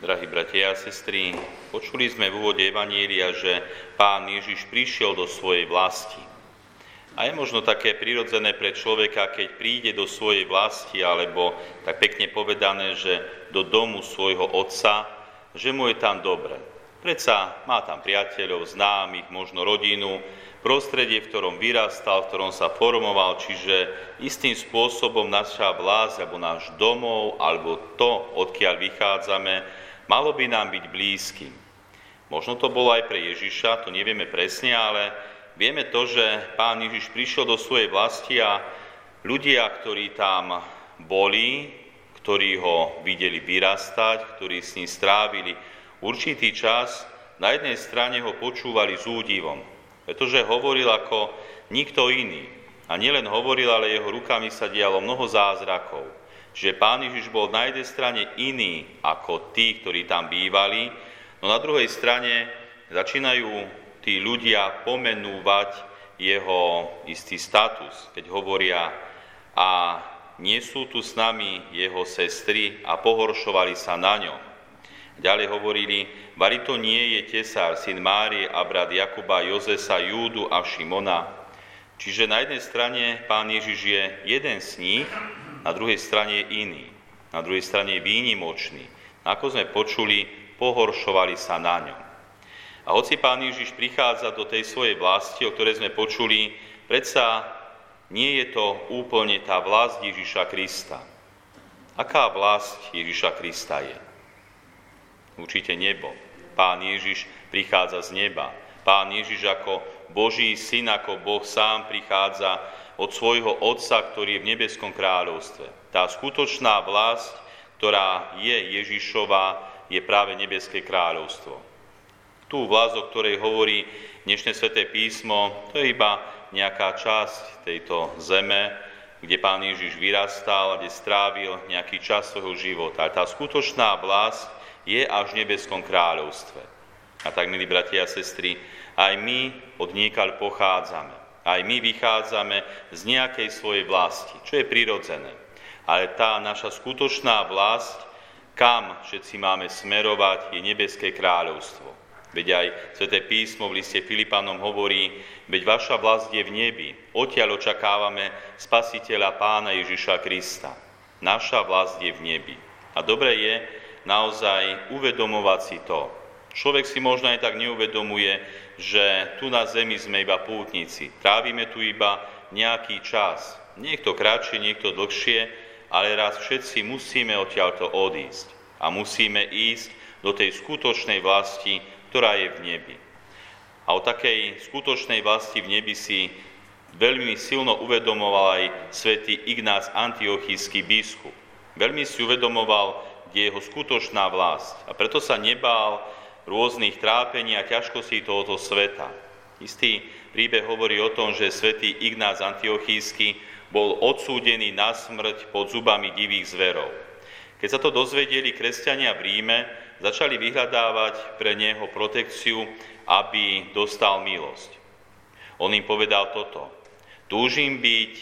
Drahí bratia a sestry, počuli sme v úvode Evanielia, že pán Ježiš prišiel do svojej vlasti. A je možno také prirodzené pre človeka, keď príde do svojej vlasti, alebo tak pekne povedané, že do domu svojho otca, že mu je tam dobre. Predsa má tam priateľov, známych, možno rodinu, prostredie, v ktorom vyrastal, v ktorom sa formoval, čiže istým spôsobom naša vlast, alebo náš domov, alebo to, odkiaľ vychádzame, malo by nám byť blízkym. Možno to bolo aj pre Ježiša, to nevieme presne, ale vieme to, že pán Ježiš prišiel do svojej vlasti a ľudia, ktorí tam boli, ktorí ho videli vyrastať, ktorí s ním strávili určitý čas, na jednej strane ho počúvali s údivom, pretože hovoril ako nikto iný. A nielen hovoril, ale jeho rukami sa dialo mnoho zázrakov že pán Ježiš bol na jednej strane iný ako tí, ktorí tam bývali, no na druhej strane začínajú tí ľudia pomenúvať jeho istý status, keď hovoria a nie sú tu s nami jeho sestry a pohoršovali sa na ňom. Ďalej hovorili, bari nie je tesár, syn Márie a brat Jakuba, Jozesa, Júdu a Šimona. Čiže na jednej strane pán Ježiš je jeden z nich, na druhej strane je iný, na druhej strane je výnimočný. Ako sme počuli, pohoršovali sa na ňom. A hoci Pán Ježiš prichádza do tej svojej vlasti, o ktorej sme počuli, predsa nie je to úplne tá vlast Ježiša Krista. Aká vlast Ježiša Krista je? Určite nebo. Pán Ježiš prichádza z neba. Pán Ježiš ako Boží syn, ako Boh sám prichádza od svojho Otca, ktorý je v nebeskom kráľovstve. Tá skutočná vlast, ktorá je Ježišová, je práve nebeské kráľovstvo. Tú vlast, o ktorej hovorí dnešné sväté písmo, to je iba nejaká časť tejto zeme, kde pán Ježiš vyrastal, kde strávil nejaký čas svojho života. Tá skutočná vlast je až v nebeskom kráľovstve. A tak, milí bratia a sestry, aj my od niekaľ pochádzame. Aj my vychádzame z nejakej svojej vlasti, čo je prirodzené. Ale tá naša skutočná vlast, kam všetci máme smerovať, je nebeské kráľovstvo. Veď aj Sveté písmo v liste Filipanom hovorí, veď vaša vlast je v nebi, odtiaľ očakávame spasiteľa pána Ježiša Krista. Naša vlast je v nebi. A dobre je naozaj uvedomovať si to. Človek si možno aj tak neuvedomuje, že tu na zemi sme iba pútnici. Trávime tu iba nejaký čas. Niekto kratšie, niekto dlhšie, ale raz všetci musíme odtiaľto odísť. A musíme ísť do tej skutočnej vlasti, ktorá je v nebi. A o takej skutočnej vlasti v nebi si veľmi silno uvedomoval aj svätý Ignác Antiochísky biskup. Veľmi si uvedomoval, kde je jeho skutočná vlast. A preto sa nebál rôznych trápení a ťažkostí tohoto sveta. Istý príbeh hovorí o tom, že svätý Ignác Antiochísky bol odsúdený na smrť pod zubami divých zverov. Keď sa to dozvedeli kresťania v Ríme, začali vyhľadávať pre neho protekciu, aby dostal milosť. On im povedal toto. Túžim byť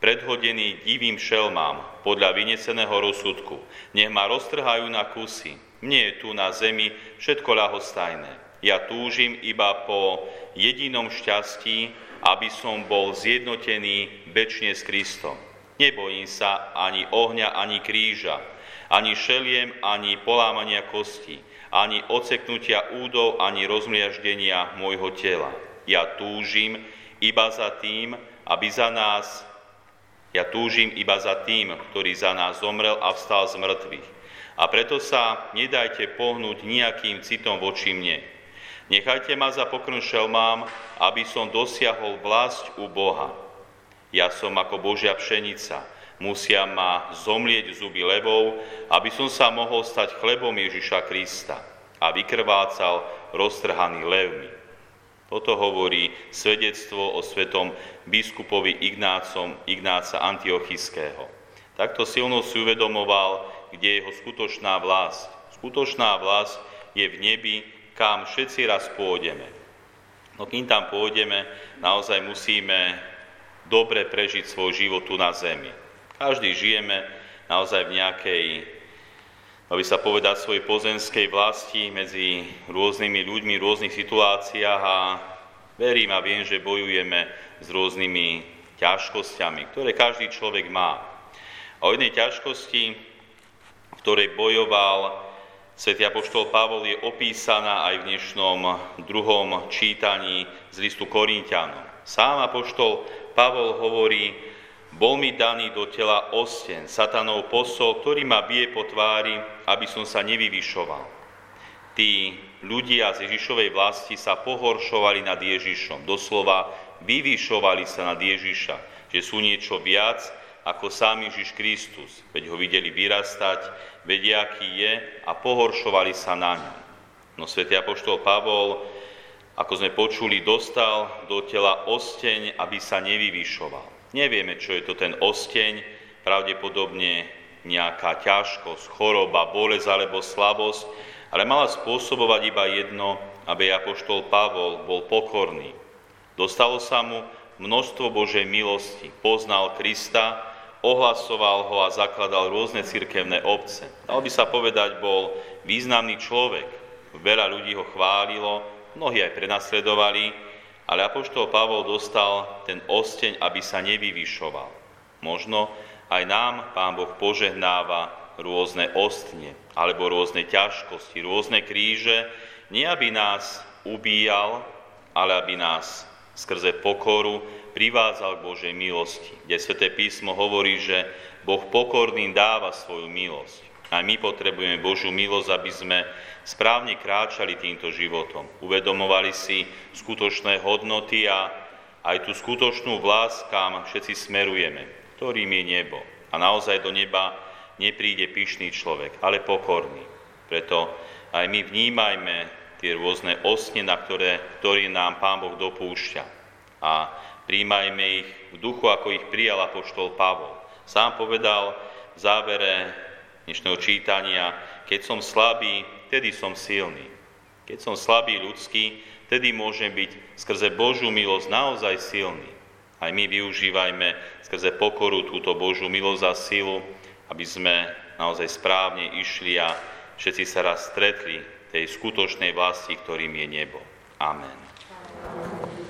predhodený divým šelmám podľa vyneceného rozsudku. Nech ma roztrhajú na kusy, mne je tu na zemi všetko ľahostajné. Ja túžim iba po jedinom šťastí, aby som bol zjednotený väčšine s Kristom. Nebojím sa ani ohňa, ani kríža, ani šeliem, ani polámania kosti, ani oceknutia údov, ani rozmliaždenia môjho tela. Ja túžim iba za tým, aby za nás, ja túžim iba za tým, ktorý za nás zomrel a vstal z mŕtvych a preto sa nedajte pohnúť nejakým citom voči mne. Nechajte ma za pokrm šelmám, aby som dosiahol vlast u Boha. Ja som ako Božia pšenica, musia ma zomlieť zuby levou, aby som sa mohol stať chlebom Ježiša Krista a vykrvácal roztrhaný levmi. Toto hovorí svedectvo o svetom biskupovi Ignácom, Ignáca Antiochiského. Takto silno si uvedomoval, kde je jeho skutočná vlast. Skutočná vlast je v nebi, kam všetci raz pôjdeme. No kým tam pôjdeme, naozaj musíme dobre prežiť svoj život tu na zemi. Každý žijeme naozaj v nejakej aby sa povedať svojej pozemskej vlasti medzi rôznymi ľuďmi v rôznych situáciách a verím a viem, že bojujeme s rôznymi ťažkosťami, ktoré každý človek má. A o jednej ťažkosti, v ktorej bojoval svätý Apoštol Pavol, je opísaná aj v dnešnom druhom čítaní z listu Korintianom. Sám Apoštol Pavol hovorí, bol mi daný do tela osten, satanov posol, ktorý ma bije po tvári, aby som sa nevyvyšoval. Tí ľudia z Ježišovej vlasti sa pohoršovali nad Ježišom, doslova vyvyšovali sa nad Ježiša, že sú niečo viac ako sám Ježiš Kristus, veď ho videli vyrastať, vedia, aký je a pohoršovali sa na ňom. No svätý Apoštol Pavol, ako sme počuli, dostal do tela osteň, aby sa nevyvyšoval. Nevieme, čo je to ten osteň, pravdepodobne nejaká ťažkosť, choroba, bolesť alebo slabosť, ale mala spôsobovať iba jedno, aby Apoštol Pavol bol pokorný. Dostalo sa mu množstvo Božej milosti, poznal Krista, ohlasoval ho a zakladal rôzne cirkevné obce. Dalo by sa povedať, bol významný človek. Veľa ľudí ho chválilo, mnohí aj prenasledovali, ale Apoštol Pavol dostal ten osteň, aby sa nevyvyšoval. Možno aj nám Pán Boh požehnáva rôzne ostne, alebo rôzne ťažkosti, rôzne kríže, nie aby nás ubíjal, ale aby nás skrze pokoru privádzal k Božej milosti. Kde Sveté písmo hovorí, že Boh pokorným dáva svoju milosť. Aj my potrebujeme Božiu milosť, aby sme správne kráčali týmto životom. Uvedomovali si skutočné hodnoty a aj tú skutočnú vlast, kam všetci smerujeme, ktorým je nebo. A naozaj do neba nepríde pyšný človek, ale pokorný. Preto aj my vnímajme tie rôzne osne, na ktoré, ktoré nám Pán Boh dopúšťa. A príjmajme ich v duchu, ako ich prijal apoštol Pavol. Sám povedal v závere dnešného čítania, keď som slabý, tedy som silný. Keď som slabý ľudský, tedy môžem byť skrze Božiu milosť naozaj silný. Aj my využívajme skrze pokoru túto Božiu milosť a silu, aby sme naozaj správne išli a všetci sa raz stretli tej skutočnej vlasti, ktorým je nebo. Amen.